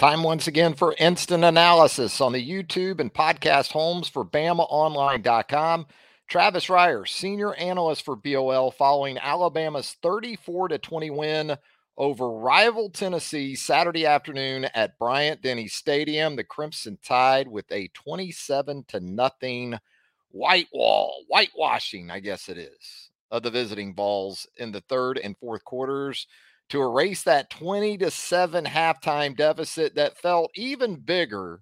Time once again for instant analysis on the YouTube and podcast homes for BamaOnline.com. Travis Reier, senior analyst for BOL, following Alabama's 34 to 20 win over rival Tennessee Saturday afternoon at Bryant Denny Stadium. The Crimson Tide with a 27 to nothing white wall, whitewashing, I guess it is, of the visiting Vols in the third and fourth quarters to erase that 20 to 7 halftime deficit that felt even bigger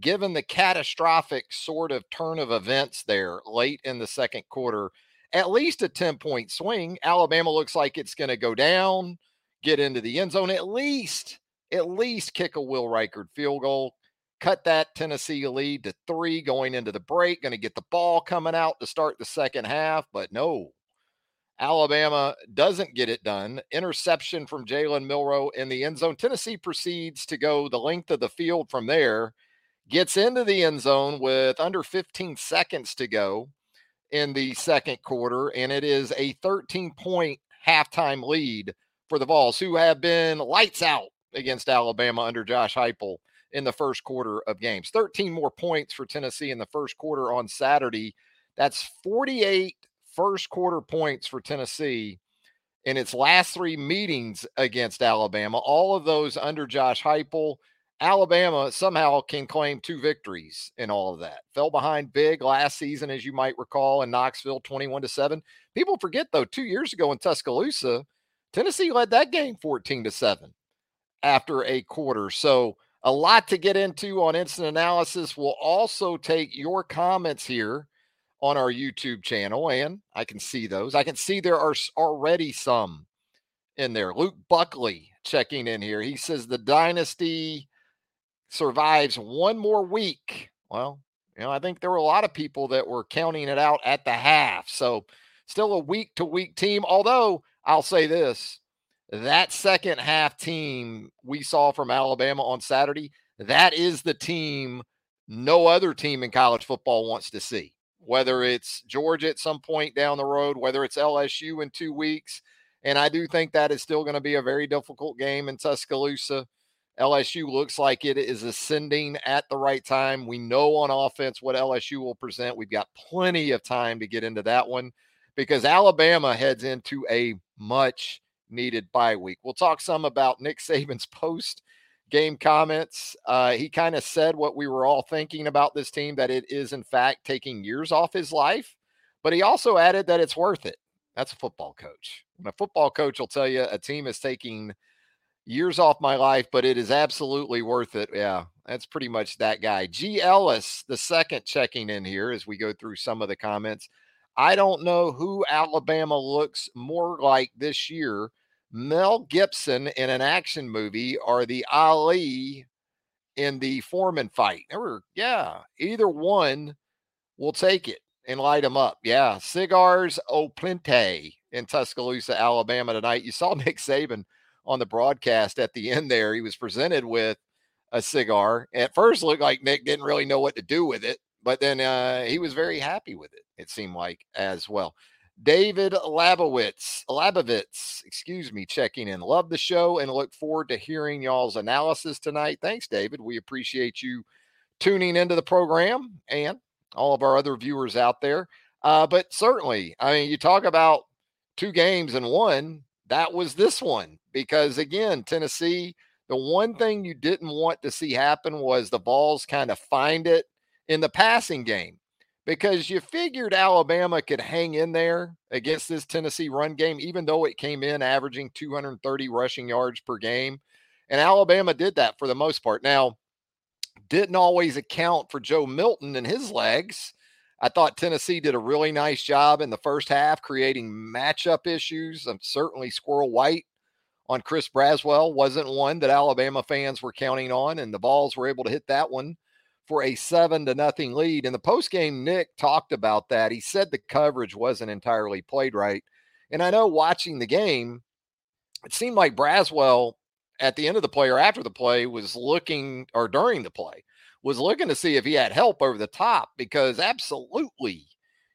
given the catastrophic sort of turn of events there late in the second quarter. At least a 10 point swing. Alabama looks like it's going to go down, get into the end zone, at least, at least kick a Will Reichard field goal, cut that Tennessee lead to three going into the break, going to get the ball coming out to start the second half. But no, Alabama doesn't get it done. Interception from Jalen Milroe in the end zone. Tennessee proceeds to go the length of the field from there, gets into the end zone with under 15 seconds to go in the second quarter, and it is a 13 point halftime lead for the Vols, who have been lights out against Alabama under Josh Heupel in the first quarter of games. 13 more points for Tennessee in the first quarter on Saturday. That's 48 first quarter points for Tennessee in its last three meetings against Alabama, all of those under Josh Heupel. Alabama somehow can claim two victories in all of that. Fell behind big last season, as you might recall, in Knoxville, 21 to 7. People forget, though, two years ago in Tuscaloosa, Tennessee led that game 14 to 7 after a quarter. So, a lot to get into on instant analysis. We'll also take your comments here on our YouTube channel, and I can see those. I can see there are already some in there. Luke Buckley checking in here. He says the dynasty survives one more week. Well, you know, I think there were a lot of people that were counting it out at the half. So, still a week to week team. Although, I'll say this that second half team we saw from Alabama on Saturday, that is the team no other team in college football wants to see whether it's Georgia at some point down the road, whether it's LSU in two weeks. And I do think that is still going to be a very difficult game in Tuscaloosa. LSU looks like it is ascending at the right time. We know on offense what LSU will present. We've got plenty of time to get into that one because Alabama heads into a much needed bye week. We'll talk some about Nick Saban's post game comments. Uh, he kind of said what we were all thinking about this team that it is, in fact, taking years off his life. But he also added that it's worth it. That's a football coach. And a football coach will tell you a team is taking years off my life, but it is absolutely worth it. Yeah, that's pretty much that guy. G. Ellis, the second checking in here as we go through some of the comments. I don't know who Alabama looks more like this year Mel Gibson in an action movie or the Ali in the Foreman fight. Or, yeah, either one will take it and light them up. Yeah, cigars o plenty in Tuscaloosa, Alabama tonight. You saw Nick Saban on the broadcast at the end there. He was presented with a cigar. At first, looked like Nick didn't really know what to do with it, but then uh, he was very happy with it. It seemed like as well. David Labowitz, Labovitz, excuse me, checking in. Love the show and look forward to hearing y'all's analysis tonight. Thanks, David. We appreciate you tuning into the program and all of our other viewers out there. Uh, but certainly, I mean, you talk about two games and one, that was this one because again, Tennessee, the one thing you didn't want to see happen was the Vols kind of find it in the passing game because you figured Alabama could hang in there against this Tennessee run game, even though it came in averaging 230 rushing yards per game. And Alabama did that for the most part. Now, didn't always account for Joe Milton and his legs. I thought Tennessee did a really nice job in the first half creating matchup issues. Certainly Squirrel White on Chris Braswell wasn't one that Alabama fans were counting on, and the Vols were able to hit that one for a seven to nothing lead. In the postgame, Nick talked about that. He said the coverage wasn't entirely played right. And I know watching the game, it seemed like Braswell at the end of the play or after the play was looking, or during the play, was looking to see if he had help over the top because absolutely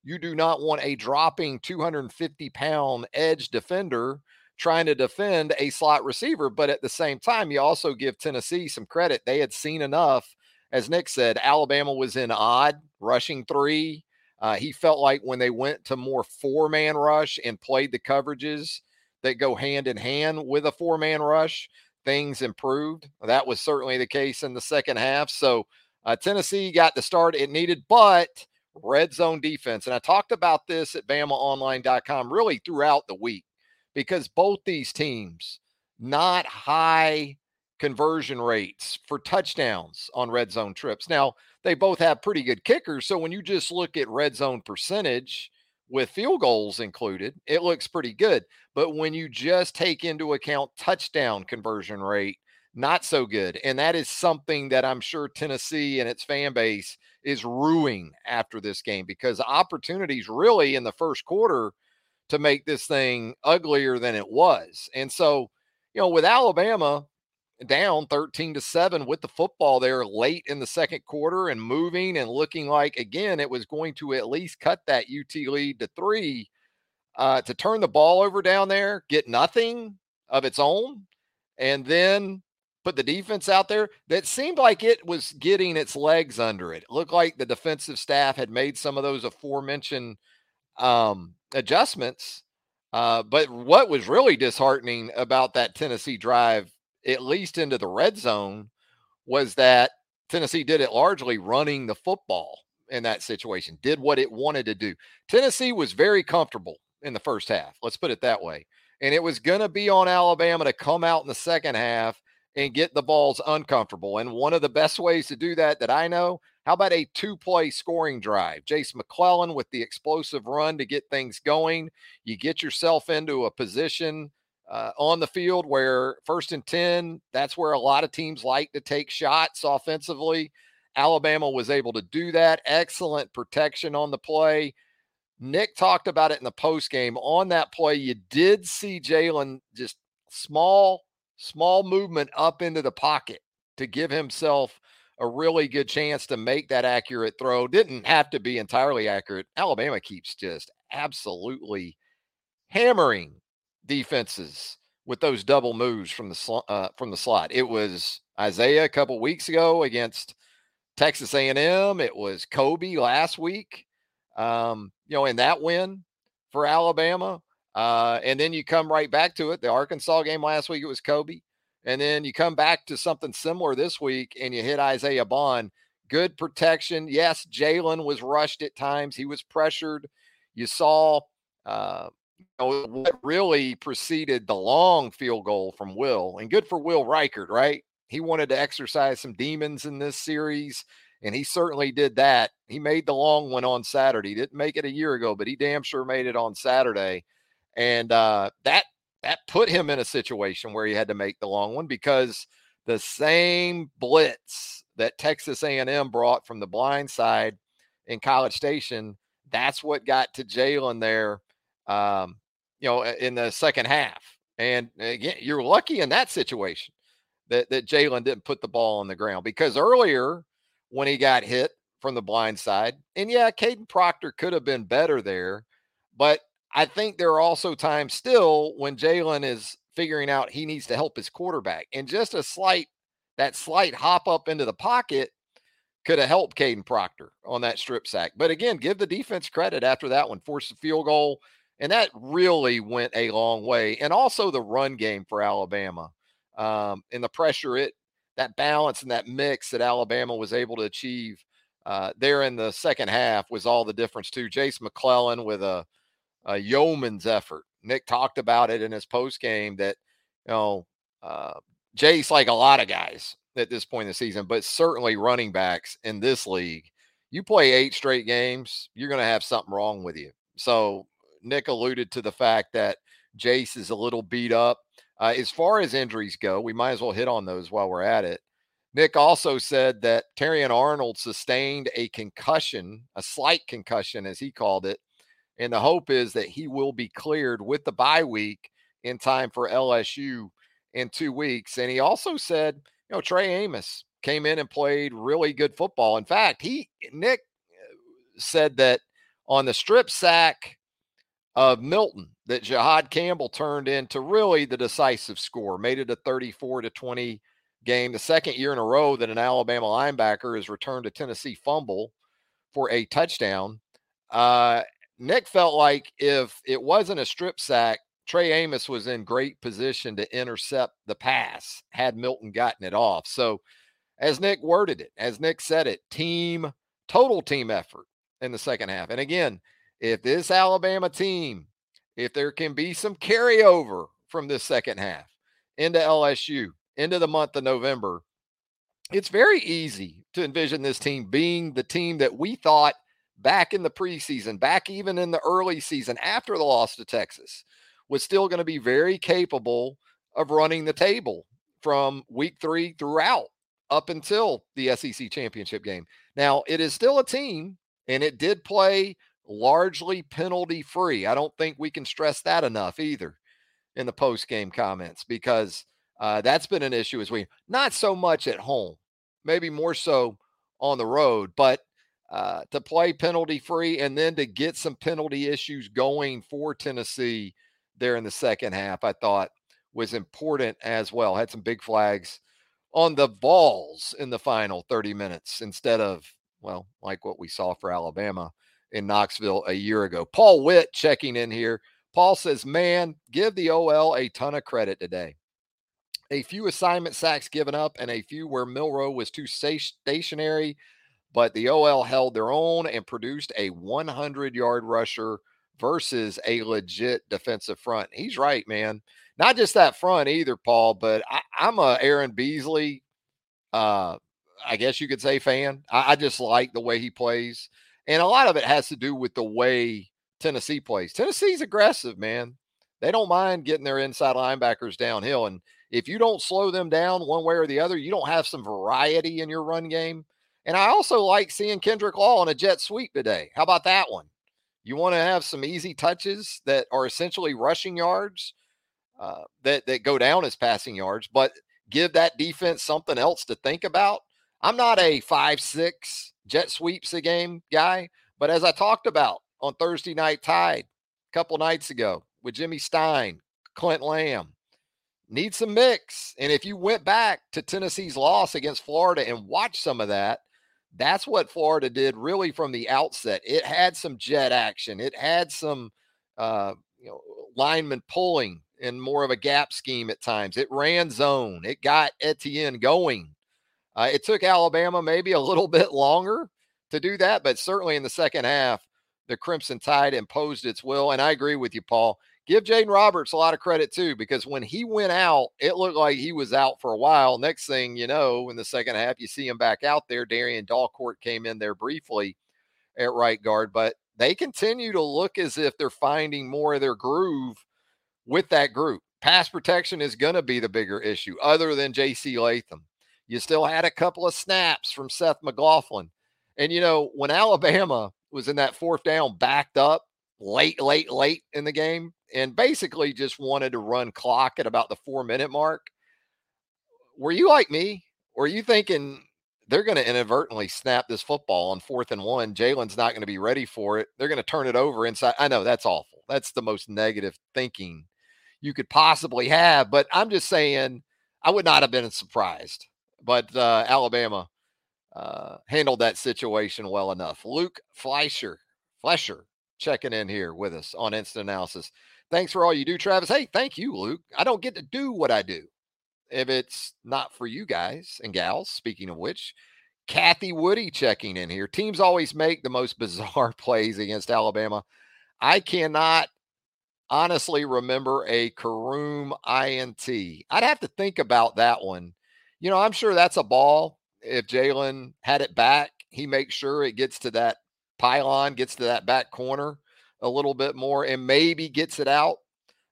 you do not want a dropping 250 pound edge defender trying to defend a slot receiver. But at the same time, you also give Tennessee some credit. They had seen enough. As Nick said, Alabama was in odd rushing three. Uh, he felt like when they went to more four man rush and played the coverages that go hand in hand with a four man rush, things improved. That was certainly the case in the second half. So uh, Tennessee got the start it needed, but red zone defense. And I talked about this at BamaOnline.com really throughout the week because both these teams, not high conversion rates for touchdowns on red zone trips. Now, they both have pretty good kickers. So when you just look at red zone percentage with field goals included, it looks pretty good. But when you just take into account touchdown conversion rate, not so good. And that is something that I'm sure Tennessee and its fan base is ruining after this game because opportunities really in the first quarter to make this thing uglier than it was. And so, you know, with Alabama, down 13 to 7 with the football there late in the second quarter and moving and looking like again it was going to at least cut that UT lead to 3 uh, to turn the ball over down there get nothing of its own and then put the defense out there that seemed like it was getting its legs under it. It looked like the defensive staff had made some of those aforementioned um, adjustments uh, but what was really disheartening about that Tennessee drive at least into the red zone, was that Tennessee did it largely running the football in that situation, did what it wanted to do. Tennessee was very comfortable in the first half. Let's put it that way. And it was going to be on Alabama to come out in the second half and get the Vols uncomfortable. And one of the best ways to do that that I know, how about a two play scoring drive? Jase McClellan with the explosive run to get things going. You get yourself into a position uh, on the field where first and 10, that's where a lot of teams like to take shots offensively. Alabama was able to do that. Excellent protection on the play. Nick talked about it in the post game. On that play, you did see Jalen just small, small movement up into the pocket to give himself a really good chance to make that accurate throw. Didn't have to be entirely accurate. Alabama keeps just absolutely hammering defenses with those double moves from the sl- uh, from the slot. It was Isaiah a couple weeks ago against Texas A&M. It was Kobe last week. Um, you know, in that win for Alabama. Uh, and then you come right back to it. The Arkansas game last week, it was Kobe. And then you come back to something similar this week and you hit Isaiah Bond. Good protection. Yes, Jalen was rushed at times. He was pressured. You saw uh, know, what really preceded the long field goal from Will, and good for Will Reichard, right? He wanted to exercise some demons in this series, and he certainly did that. He made the long one on Saturday. He didn't make it a year ago, but he damn sure made it on Saturday, and uh, that that put him in a situation where he had to make the long one because the same blitz that Texas A&M brought from the blind side in College Station, that's what got to Jalen there um, you know, in the second half. And again, you're lucky in that situation that, that Jalen didn't put the ball on the ground because earlier when he got hit from the blind side, and yeah, Kadyn Proctor could have been better there, but I think there are also times still when Jalen is figuring out he needs to help his quarterback. And just a slight, that slight hop up into the pocket could have helped Kadyn Proctor on that strip sack. But again, give the defense credit after that one, forced the field goal. And that really went a long way. And also the run game for Alabama um, and the pressure it, that balance and that mix that Alabama was able to achieve uh, there in the second half was all the difference too. Jase McClellan with a, a yeoman's effort. Nick talked about it in his post game that, you know, uh, Jase, like a lot of guys at this point in the season, but certainly running backs in this league, you play eight straight games, you're going to have something wrong with you. So Nick alluded to the fact that Jase is a little beat up. Uh, as far as injuries go, we might as well hit on those while we're at it. Nick also said that Terrion Arnold sustained a concussion, a slight concussion, as he called it. And the hope is that he will be cleared with the bye week in time for LSU in two weeks. And he also said, you know, Trey Amos came in and played really good football. In fact, he, Nick uh, said that on the strip sack of Milton, that Jihaad Campbell turned into really the decisive score, made it a 34 to 20 game, the second year in a row that an Alabama linebacker has returned a Tennessee fumble for a touchdown. Uh, Nick felt like if it wasn't a strip sack, Trey Amos was in great position to intercept the pass had Milton gotten it off. So, as Nick worded it, as Nick said it, team, total team effort in the second half. And again, if this Alabama team, if there can be some carryover from this second half into LSU, into the month of November, it's very easy to envision this team being the team that we thought back in the preseason, back even in the early season after the loss to Texas, was still going to be very capable of running the table from week three throughout up until the SEC championship game. Now, it is still a team, and it did play largely penalty free. I don't think we can stress that enough either in the post game comments because uh, that's been an issue as we not so much at home, maybe more so on the road, but uh, to play penalty free and then to get some penalty issues going for Tennessee there in the second half, I thought was important as well. Had some big flags on the Vols in the final 30 minutes instead of, well, like what we saw for Alabama in Knoxville a year ago. Paul Witt checking in here. Paul says, man, give the OL a ton of credit today a few assignment sacks given up and a few where Milroe was too stationary, but the OL held their own and produced a 100 yard rusher versus a legit defensive front. He's right, man. Not just that front either, Paul, but I, am a Aaron Beasley, uh, I guess you could say fan. I, I just like the way he plays. And a lot of it has to do with the way Tennessee plays. Tennessee's aggressive, man. They don't mind getting their inside linebackers downhill. And if you don't slow them down one way or the other, you don't have some variety in your run game. And I also like seeing Kendrick Law on a jet sweep today. How about that one? You want to have some easy touches that are essentially rushing yards uh, that that go down as passing yards, but give that defense something else to think about. I'm not a five six jet sweeps a game guy, but as I talked about on Thursday Night Tide a couple nights ago with Jimmy Stein, Clint Lamb, need some mix. And if you went back to Tennessee's loss against Florida and watched some of that, that's what Florida did really from the outset. It had some jet action. It had some uh, you know, linemen pulling in more of a gap scheme at times. It ran zone. It got Etienne going. Uh, it took Alabama maybe a little bit longer to do that, but certainly in the second half, the Crimson Tide imposed its will. And I agree with you, Paul give Jaden Roberts a lot of credit too, because when he went out, it looked like he was out for a while. Next thing you know, in the second half, you see him back out there. Darian Dalcourt came in there briefly at right guard, but they continue to look as if they're finding more of their groove with that group. Pass protection is going to be the bigger issue, other than J.C. Latham. You still had a couple of snaps from Seth McLaughlin. And, you know, when Alabama was in that fourth down backed up late, late, late in the game, and basically just wanted to run clock at about the four minute mark. Were you like me? Were you thinking they're going to inadvertently snap this football on fourth and one? Jalen's not going to be ready for it. They're going to turn it over inside. I know that's awful. That's the most negative thinking you could possibly have. But I'm just saying, I would not have been surprised. But uh, Alabama uh, handled that situation well enough. Luke Fleischer, Fleischer checking in here with us on Instant Analysis. Thanks for all you do, Travis. Hey, thank you, Luke. I don't get to do what I do if it's not for you guys and gals. Speaking of which, Kathy Woody checking in here. Teams always make the most bizarre plays against Alabama. I cannot honestly remember a Karoom INT. I'd have to think about that one. You know, I'm sure that's a ball. If Jalen had it back, he makes sure it gets to that pylon, gets to that back corner a little bit more and maybe gets it out.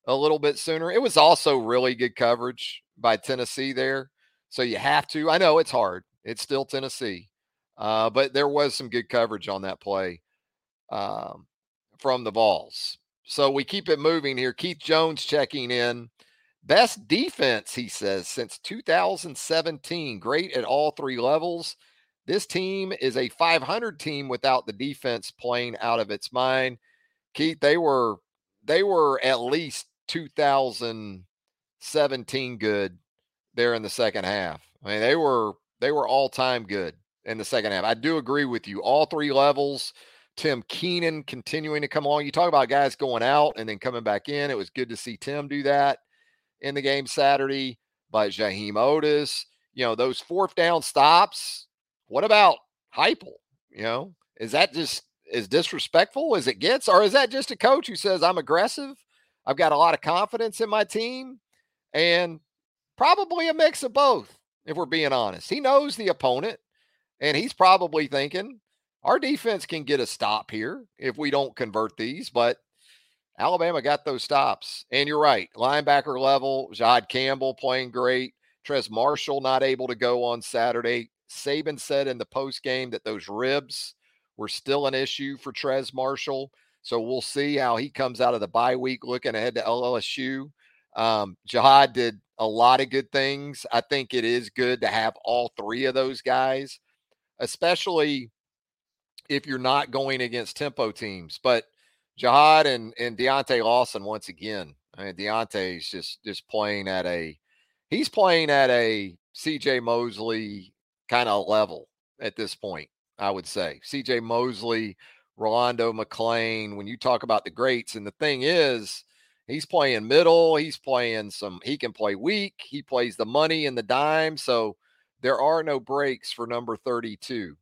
a little bit sooner. It was also really good coverage by Tennessee there. So you have to. I know it's hard. It's still Tennessee. Uh, but there was some good coverage on that play um, from the Vols. So we keep it moving here. Keith Jones checking in. Best defense, he says, since 2017. Great at all three levels. This team is a 500 team without the defense playing out of its mind. Keith, they were they were at least 2017 good there in the second half. I mean, they were they were all time good in the second half. I do agree with you. All three levels. Tim Keenan continuing to come along. You talk about guys going out and then coming back in. It was good to see Tim do that in the game Saturday. by Jaheim Oatis. you know, those fourth down stops. What about Heupel? You know, is that just as disrespectful as it gets, or is that just a coach who says I'm aggressive? I've got a lot of confidence in my team, and probably a mix of both. If we're being honest, he knows the opponent, and he's probably thinking our defense can get a stop here if we don't convert these, but Alabama got those stops. And you're right. Linebacker level, Jihaad Campbell playing great. Trez Marshall not able to go on Saturday. Saban said in the post game that those ribs were still an issue for Trez Marshall. So we'll see how he comes out of the bye week looking ahead to LSU. Um, Jihaad did a lot of good things. I think it is good to have all three of those guys, especially if you're not going against tempo teams. But Jihaad and and Deontae Lawson once again. I mean, Deontae's just just playing at a he's playing at a CJ Mosley kind of level at this point. I would say CJ Mosley, Rolando McClain. When you talk about the greats, and the thing is, he's playing middle. He's playing some. He can play weak. He plays the money and the dime. So there are no breaks for number thirty-two.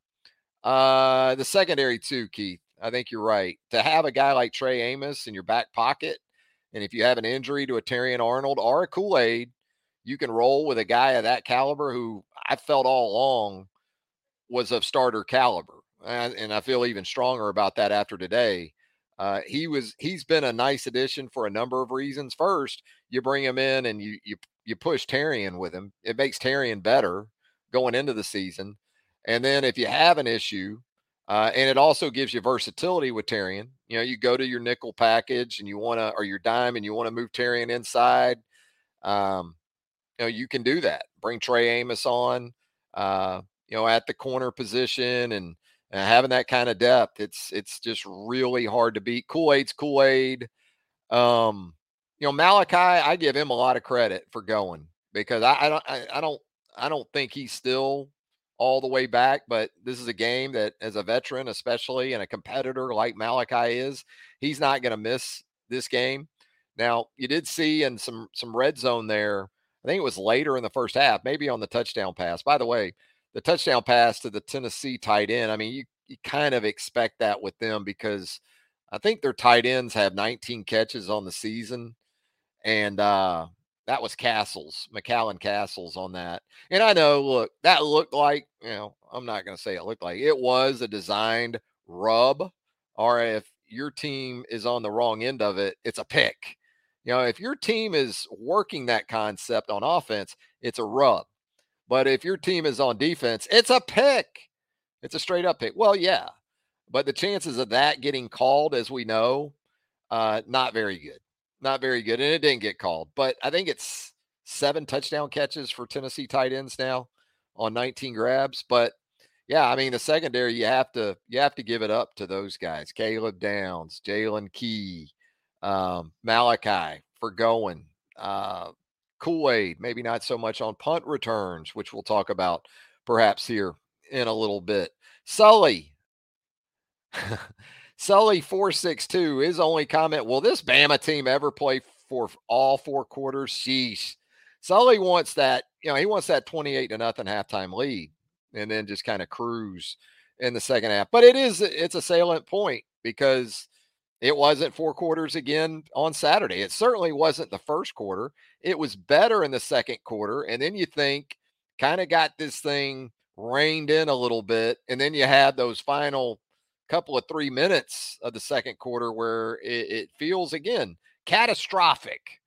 Uh, the secondary too, Keith. I think you're right. To have a guy like Trey Amos in your back pocket, and if you have an injury to a Terrion Arnold or a Kool Aid, you can roll with a guy of that caliber who I felt all along was of starter caliber, and, and I feel even stronger about that after today. Uh, he was he's been a nice addition for a number of reasons. First, you bring him in and you you you push Terrion with him. It makes Terrion better going into the season. And then if you have an issue, uh, and it also gives you versatility with Terrion. You know, you go to your nickel package and you want to, or your dime, and you want to move Terrion inside. Um, you know, you can do that. Bring Trey Amos on, uh, you know, at the corner position and, and having that kind of depth. It's it's just really hard to beat. Kool Aid's Kool Aid. Um, you know, Malachi, I give him a lot of credit for going because I, I don't I, I don't I don't think he's still all the way back, but this is a game that, as a veteran, especially and a competitor like Malachi is, he's not going to miss this game. Now, you did see in some some red zone there. I think it was later in the first half, maybe on the touchdown pass. By the way, the touchdown pass to the Tennessee tight end. I mean, you you kind of expect that with them because I think their tight ends have 19 catches on the season, and uh, that was Castles, McCallan Castles on that. And I know, look, that looked like, you know, I'm not going to say it looked like it was a designed rub, or if your team is on the wrong end of it, it's a pick. You know, if your team is working that concept on offense, it's a rub. But if your team is on defense, it's a pick. It's a straight up pick. Well, yeah. But the chances of that getting called, as we know, uh, not very good not very good, and it didn't get called. But I think it's seven touchdown catches for Tennessee tight ends now on 19 grabs. But yeah, I mean the secondary, you have to you have to give it up to those guys: Caleb Downs, Jalen Key, um, Malachi for going. Uh, Kool Aid, maybe not so much on punt returns, which we'll talk about perhaps here in a little bit. Sully. Sully462, his only comment, will this Bama team ever play for all four quarters? Sheesh. Sully wants that, you know, he wants that 28 to nothing halftime lead and then just kind of cruise in the second half. But it is, it's a salient point because it wasn't four quarters again on Saturday. It certainly wasn't the first quarter. It was better in the second quarter. And then you think, kind of got this thing reined in a little bit. And then you had those final couple of three minutes of the second quarter where it, it feels again catastrophic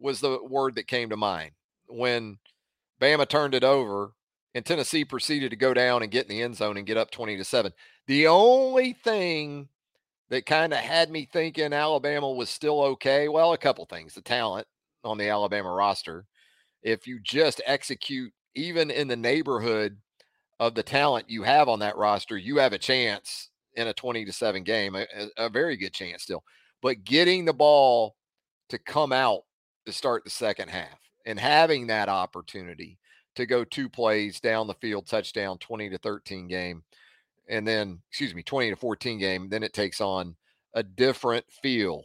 was the word that came to mind when Bama turned it over and Tennessee proceeded to go down and get in the end zone and get up 20 to 7. The only thing that kind of had me thinking Alabama was still okay, well, a couple things. The talent on the Alabama roster. If you just execute even in the neighborhood of the talent you have on that roster, you have a chance in a 20 to 7 game, a, a very good chance still. But getting the ball to come out to start the second half and having that opportunity to go two plays down the field, touchdown, 20 to 13 game, and then, excuse me, 20 to 14 game, then it takes on a different feel.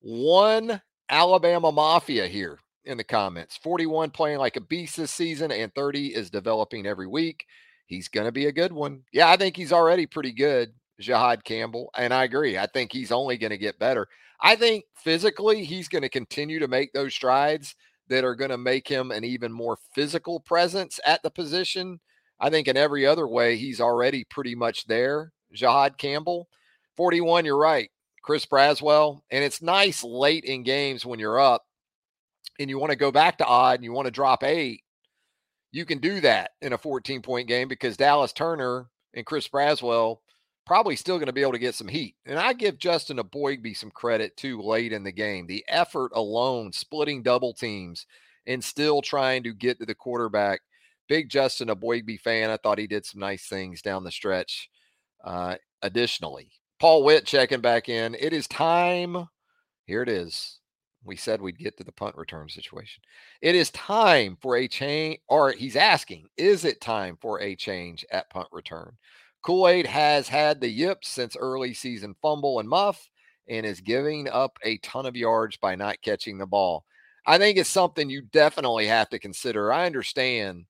One Alabama Mafia here in the comments 41 playing like a beast this season, and 30 is developing every week. He's going to be a good one. Yeah, I think he's already pretty good, Jihaad Campbell. And I agree. I think he's only going to get better. I think physically, he's going to continue to make those strides that are going to make him an even more physical presence at the position. I think in every other way, he's already pretty much there. Jihaad Campbell, 41, you're right. Chris Braswell. And it's nice late in games when you're up and you want to go back to odd and you want to drop eight. You can do that in a 14 point game because Dallas Turner and Chris Braswell probably still going to be able to get some heat. And I give Justin Eboigbe some credit too late in the game. The effort alone, splitting double teams and still trying to get to the quarterback. Big Justin Eboigbe fan. I thought he did some nice things down the stretch. Uh, additionally, Paul Witt checking back in. It is time. Here it is. We said we'd get to the punt return situation. It is time for a change, or he's asking, is it time for a change at punt return? Kool Aid has had the yips since early season fumble and muff and is giving up a ton of yards by not catching the ball. I think it's something you definitely have to consider. I understand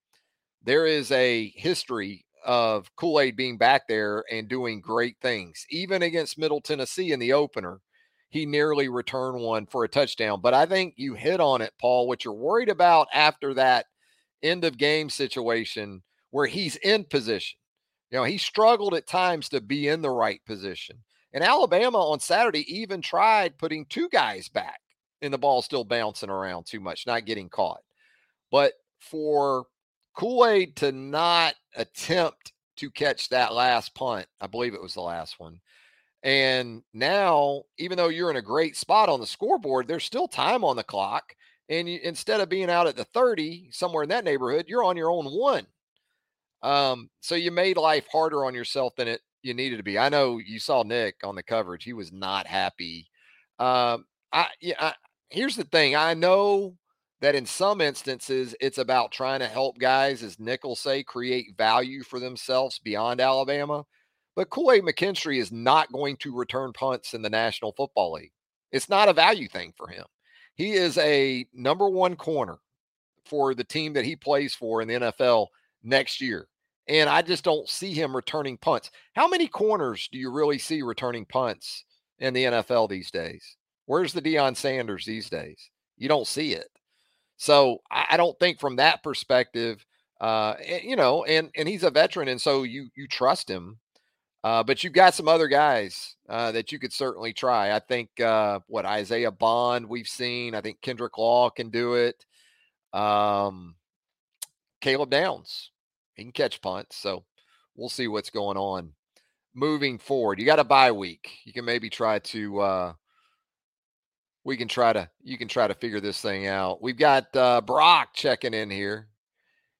there is a history of Kool Aid being back there and doing great things. Even against Middle Tennessee in the opener, he nearly returned one for a touchdown. But I think you hit on it, Paul. What you're worried about after that end of game situation where he's in position you know, he struggled at times to be in the right position. And Alabama on Saturday even tried putting two guys back and the ball still bouncing around too much, not getting caught. But for Kool Aid to not attempt to catch that last punt, I believe it was the last one. And now, even though you're in a great spot on the scoreboard, there's still time on the clock. And you, instead of being out at the 30, somewhere in that neighborhood, you're on your own one. Um, so you made life harder on yourself than it you needed to be. I know you saw Nick on the coverage; he was not happy. Um, I yeah. I, here's the thing: I know that in some instances it's about trying to help guys, as Nick will say, create value for themselves beyond Alabama. But Kool Aid McKinstry is not going to return punts in the National Football League. It's not a value thing for him. He is a number one corner for the team that he plays for in the NFL next year. And I just don't see him returning punts. How many corners do you really see returning punts in the NFL these days? Where's the Deion Sanders these days? You don't see it. So I don't think from that perspective, uh, you know, and and he's a veteran, and so you you trust him. Uh, but you've got some other guys uh, that you could certainly try. I think uh, what Isaiah Bond we've seen. I think Kendrick Law can do it. Um, Caleb Downs, can catch punts. So we'll see what's going on moving forward. You got a bye week. You can maybe try to uh we can try to you can try to figure this thing out. We've got uh Brock checking in here.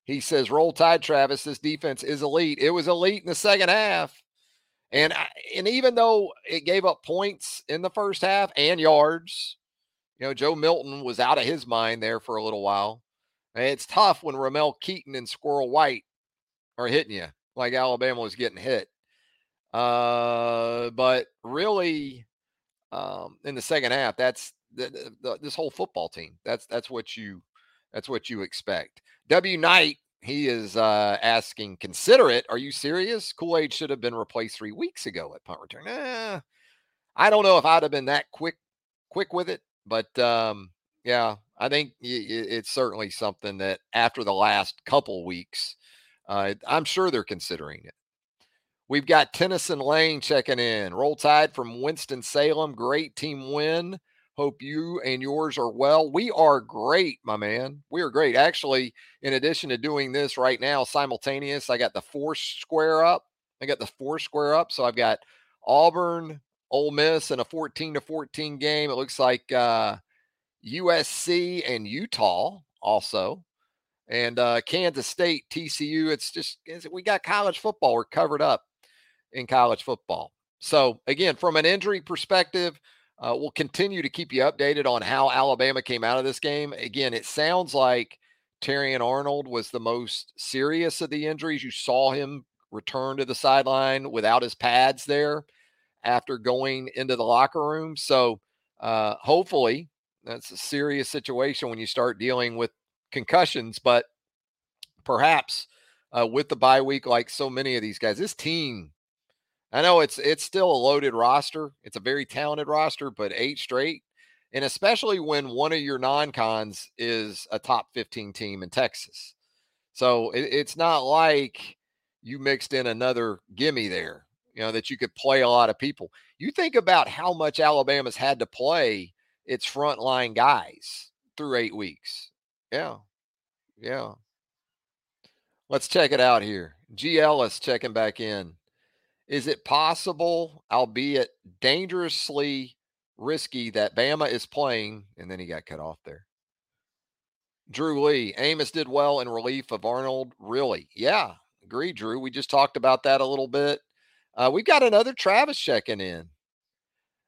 He says, "Roll Tide, Travis. This defense is elite. It was elite in the second half, and I, and even though it gave up points in the first half and yards, you know, Joe Milton was out of his mind there for a little while. And it's tough when Ramel Keaton and Squirrel White are hitting you like Alabama was getting hit. Uh, but really, um, in the second half, that's the, the, this whole football team. That's that's what you that's what you expect. W Knight, he is uh, asking, consider it. Are you serious? Kool Aid should have been replaced three weeks ago at punt return. Eh, I don't know if I'd have been that quick quick with it, but um, yeah, I think it's certainly something that after the last couple weeks uh, I'm sure they're considering it. We've got Tennyson Lane checking in. Roll Tide from Winston Salem. Great team win. Hope you and yours are well. We are great, my man. We are great. Actually, in addition to doing this right now, simultaneous, I got the four square up. I got the four square up. So I've got Auburn, Ole Miss, and a 14 to 14 game. It looks like uh, USC and Utah also and uh, Kansas State, TCU. It's just we got college football. We're covered up in college football. So again, from an injury perspective, uh, we'll continue to keep you updated on how Alabama came out of this game. Again, it sounds like Terrion Arnold was the most serious of the injuries. You saw him return to the sideline without his pads there after going into the locker room. So uh, hopefully, that's a serious situation when you start dealing with concussions, but perhaps uh, with the bye week, like so many of these guys, this team, I know it's it's still a loaded roster. It's a very talented roster, but eight straight, and especially when one of your non-cons is a top 15 team in Texas. So it, it's not like you mixed in another gimme there, you know, that you could play a lot of people. You think about how much Alabama's had to play its frontline guys through eight weeks. Yeah. Yeah. Let's check it out here. G. Ellis checking back in. Is it possible, albeit dangerously risky, that Bama is playing? And then he got cut off there. Drew Lee, Amos did well in relief of Arnold. Really? Yeah, agree, Drew. We just talked about that a little bit. Uh, we've got another Travis checking in.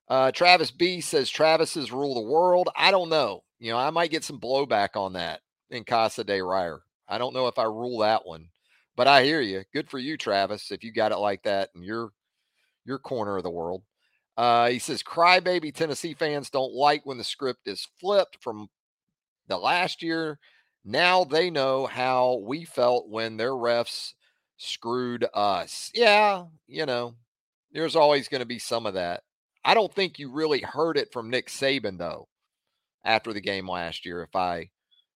Uh, Travis B says Travis's rule the world. I don't know. You know, I might get some blowback on that in Casa de Reier. I don't know if I rule that one, but I hear you. Good for you, Travis, if you got it like that in your your corner of the world. Uh, he says, "Crybaby Tennessee fans don't like when the script is flipped from the last year. Now they know how we felt when their refs screwed us. Yeah, you know, there's always going to be some of that. I don't think you really heard it from Nick Saban though after the game last year, if I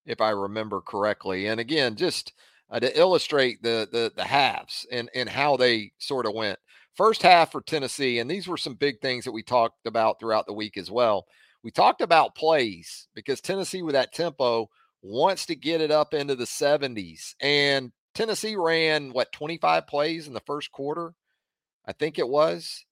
if I remember correctly. And again, just uh, to illustrate the the the halves and and how they sort of went. First half for Tennessee, and these were some big things that we talked about throughout the week as well. We talked about plays because Tennessee with that tempo wants to get it up into the 70s. And Tennessee ran what 25 plays in the first quarter? I think it was.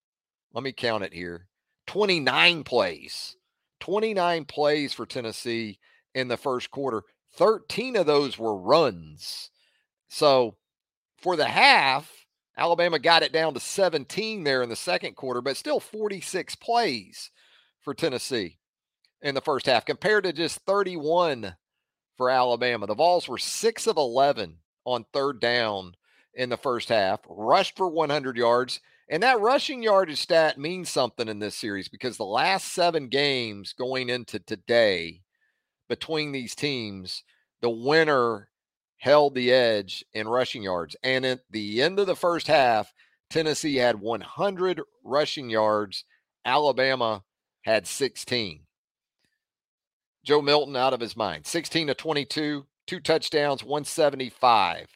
Let me count it here. 29 plays. 29 plays for Tennessee in the first quarter. 13 of those were runs. So for the half, Alabama got it down to 17 there in the second quarter, but still 46 plays for Tennessee in the first half compared to just 31 for Alabama. The Vols were 6 of 11 on third down in the first half, rushed for 100 yards. And that rushing yardage stat means something in this series because the last seven games going into today, between these teams, the winner held the edge in rushing yards. And at the end of the first half, Tennessee had 100 rushing yards. Alabama had 16. Joe Milton out of his mind. 16 to 22, two touchdowns, 175.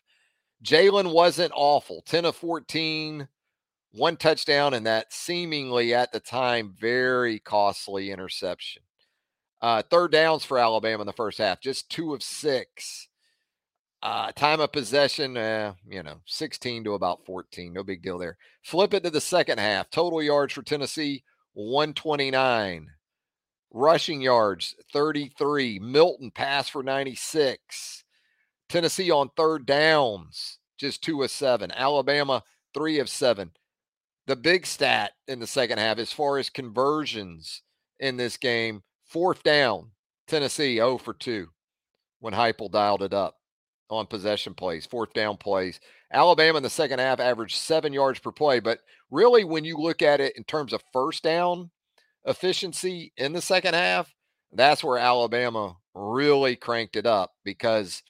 Jalen wasn't awful. 10 of 14, one touchdown, and that seemingly at the time very costly interception. Uh, third downs for Alabama in the first half, just two of six. Uh, time of possession, uh, you know, 16 to about 14. No big deal there. Flip it to the second half. Total yards for Tennessee, 129. Rushing yards, 33. Milton pass for 96. Tennessee on third downs, just two of seven. Alabama, three of seven. The big stat in the second half, as far as conversions in this game, Fourth down, Tennessee 0 for 2 when Heupel dialed it up on possession plays, fourth down plays. Alabama in the second half averaged seven yards per play. But really, when you look at it in terms of first down efficiency in the second half, that's where Alabama really cranked it up because,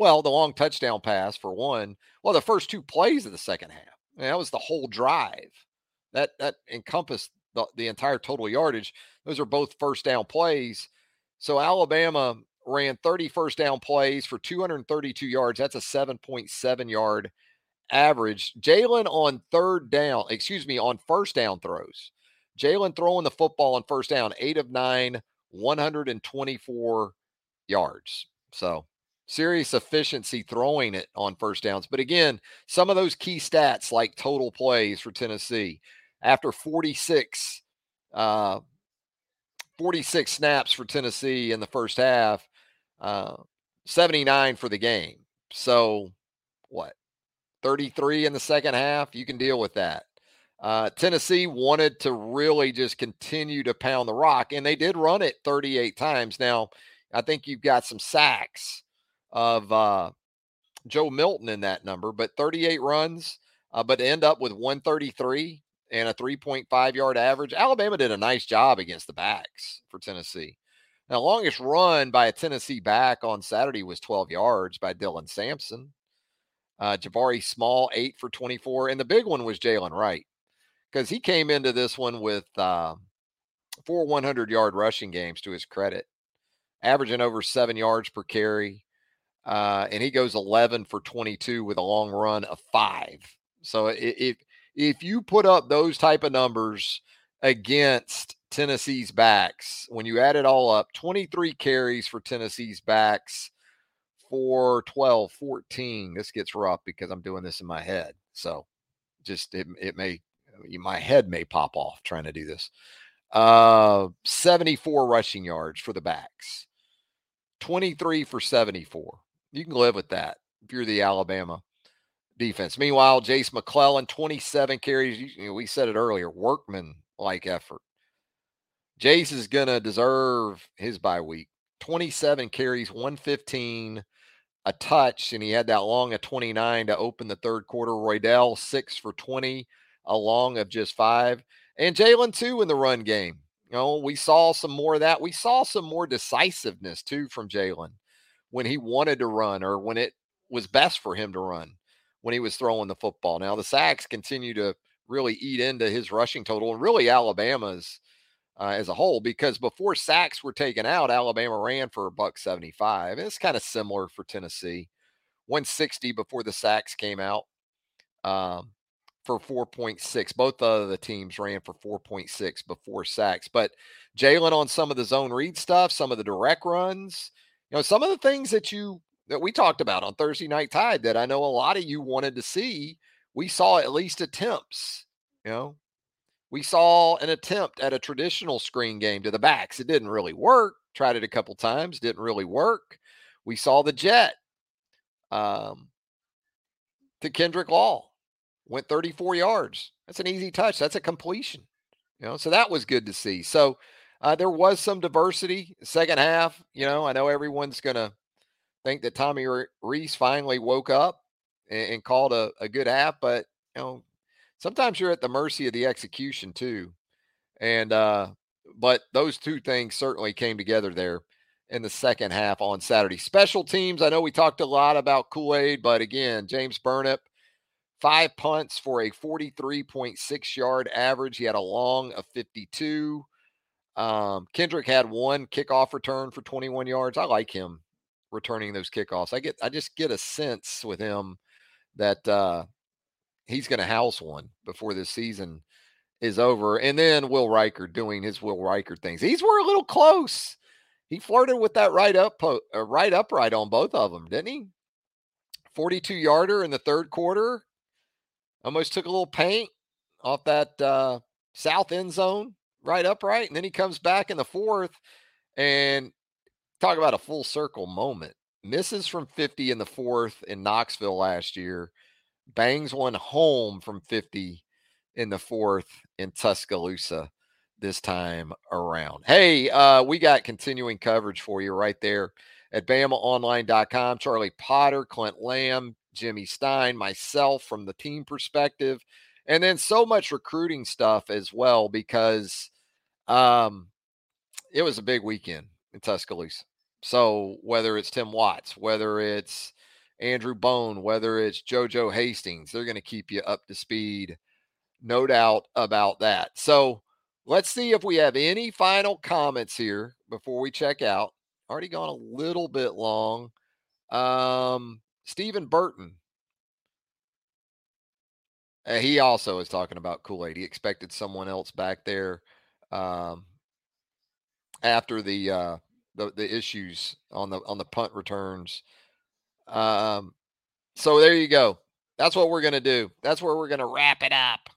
well, the long touchdown pass for one, well, the first two plays of the second half, that was the whole drive. That that encompassed the, the entire total yardage. Those are both first down plays. So Alabama ran 30 first down plays for 232 yards. That's a 7.7 yard average. Jalen on third down, excuse me, on first down throws Jalen throwing the football on first down, eight of nine, 124 yards. So serious efficiency throwing it on first downs. But again, some of those key stats like total plays for Tennessee after 46, uh, 46 snaps for Tennessee in the first half, uh, 79 for the game. So what? 33 in the second half. You can deal with that. Uh, Tennessee wanted to really just continue to pound the rock, and they did run it 38 times. Now, I think you've got some sacks of uh, Joe Milton in that number, but 38 runs, uh, but end up with 133 and a 3.5 yard average. Alabama did a nice job against the backs for Tennessee. Now, longest run by a Tennessee back on Saturday was 12 yards by Dylan Sampson. Uh, Jabari Small, eight for 24. And the big one was Jaylen Wright because he came into this one with uh, four 100 yard rushing games to his credit, averaging over seven yards per carry. Uh, and he goes 11 for 22 with a long run of five. So if if you put up those type of numbers against Tennessee's backs, when you add it all up, 23 carries for Tennessee's backs for 12, 14. This gets rough because I'm doing this in my head. So just it, it may my head may pop off trying to do this. Uh, 74 rushing yards for the backs, 23 for 74. You can live with that if you're the Alabama defense. Meanwhile, Jase McClellan, 27 carries. You know, we said it earlier, workman like effort. Jase is going to deserve his bye week. 27 carries, 115, a touch, and he had that long of 29 to open the third quarter. Roydell, six for 20 along of just five. And Jalen, too, in the run game. You know, we saw some more of that. We saw some more decisiveness, too, from Jalen when he wanted to run or when it was best for him to run when he was throwing the football. Now, the sacks continue to really eat into his rushing total and really Alabama's uh, as a whole because before sacks were taken out, Alabama ran for a buck 75. And It's kind of similar for Tennessee. 160 before the sacks came out. Um, for 4.6. Both of the teams ran for 4.6 before sacks. But Jalen on some of the zone read stuff, some of the direct runs, you know, some of the things that you that we talked about on Thursday Night Tide that I know a lot of you wanted to see, we saw at least attempts. You know, we saw an attempt at a traditional screen game to the backs. It didn't really work. Tried it a couple times, didn't really work. We saw the jet um, to Kendrick Law went 34 yards. That's an easy touch. That's a completion. You know, so that was good to see. So uh, there was some diversity second half. You know, I know everyone's going to think that Tommy Rees finally woke up and, and called a, a good half, but you know, sometimes you're at the mercy of the execution too. And uh, but those two things certainly came together there in the second half on Saturday. Special teams. I know we talked a lot about Kool Aid, but again, James Burnip five punts for a 43.6 yard average. He had a long of 52. Um, Kendrick had one kickoff return for 21 yards. I like him returning those kickoffs. I get, I just get a sense with him that uh, he's going to house one before this season is over. And then Will Reichard doing his Will Reichard things. These were a little close. He flirted with that right up, uh, right upright on both of them, didn't he? 42 yarder in the third quarter almost took a little paint off that uh, south end zone right upright. And then he comes back in the fourth and talk about a full circle moment. Misses from 50 in the fourth in Knoxville last year, bangs one home from 50 in the fourth in Tuscaloosa this time around. Hey, uh, we got continuing coverage for you right there at BamaOnline.com. Charlie Potter, Clint Lamb, Jimmy Stein, myself from the team perspective, and then so much recruiting stuff as well because um, it was a big weekend in Tuscaloosa. So whether it's Tim Watts, whether it's Andrew Bone, whether it's JoJo Hastings, they're going to keep you up to speed. No doubt about that. So let's see if we have any final comments here before we check out. Already gone a little bit long. Um, Stephen Burton. Uh, he also is talking about Kool Aid. He expected someone else back there um, after the, uh, the the issues on the on the punt returns. Um, so there you go. That's what we're gonna do. That's where we're gonna wrap it up,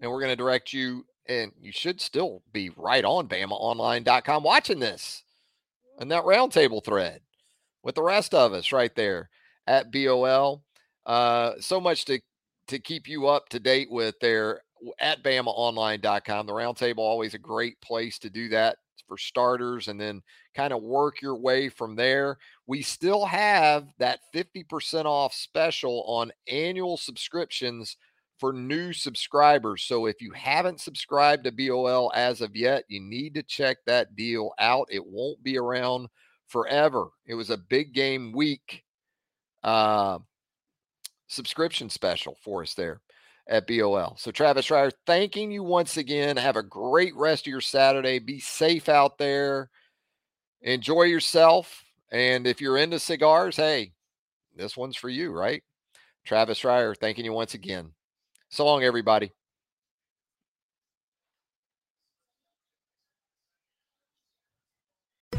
and we're gonna direct you. And you should still be right on BamaOnline.com watching this and that roundtable thread with the rest of us right there at BOL. Uh, so much to to keep you up to date with there at BamaOnline.com. The roundtable always a great place to do that for starters, and then kind of work your way from there. We still have that 50% off special on annual subscriptions for new subscribers. So if you haven't subscribed to BOL as of yet, you need to check that deal out. It won't be around forever. It was a big game week uh, subscription special for us there at BOL. So Travis Reier, thanking you once again. Have a great rest of your Saturday. Be safe out there. Enjoy yourself. And if you're into cigars, hey, this one's for you, right? Travis Reier, thanking you once again. So long, everybody.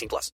18 plus.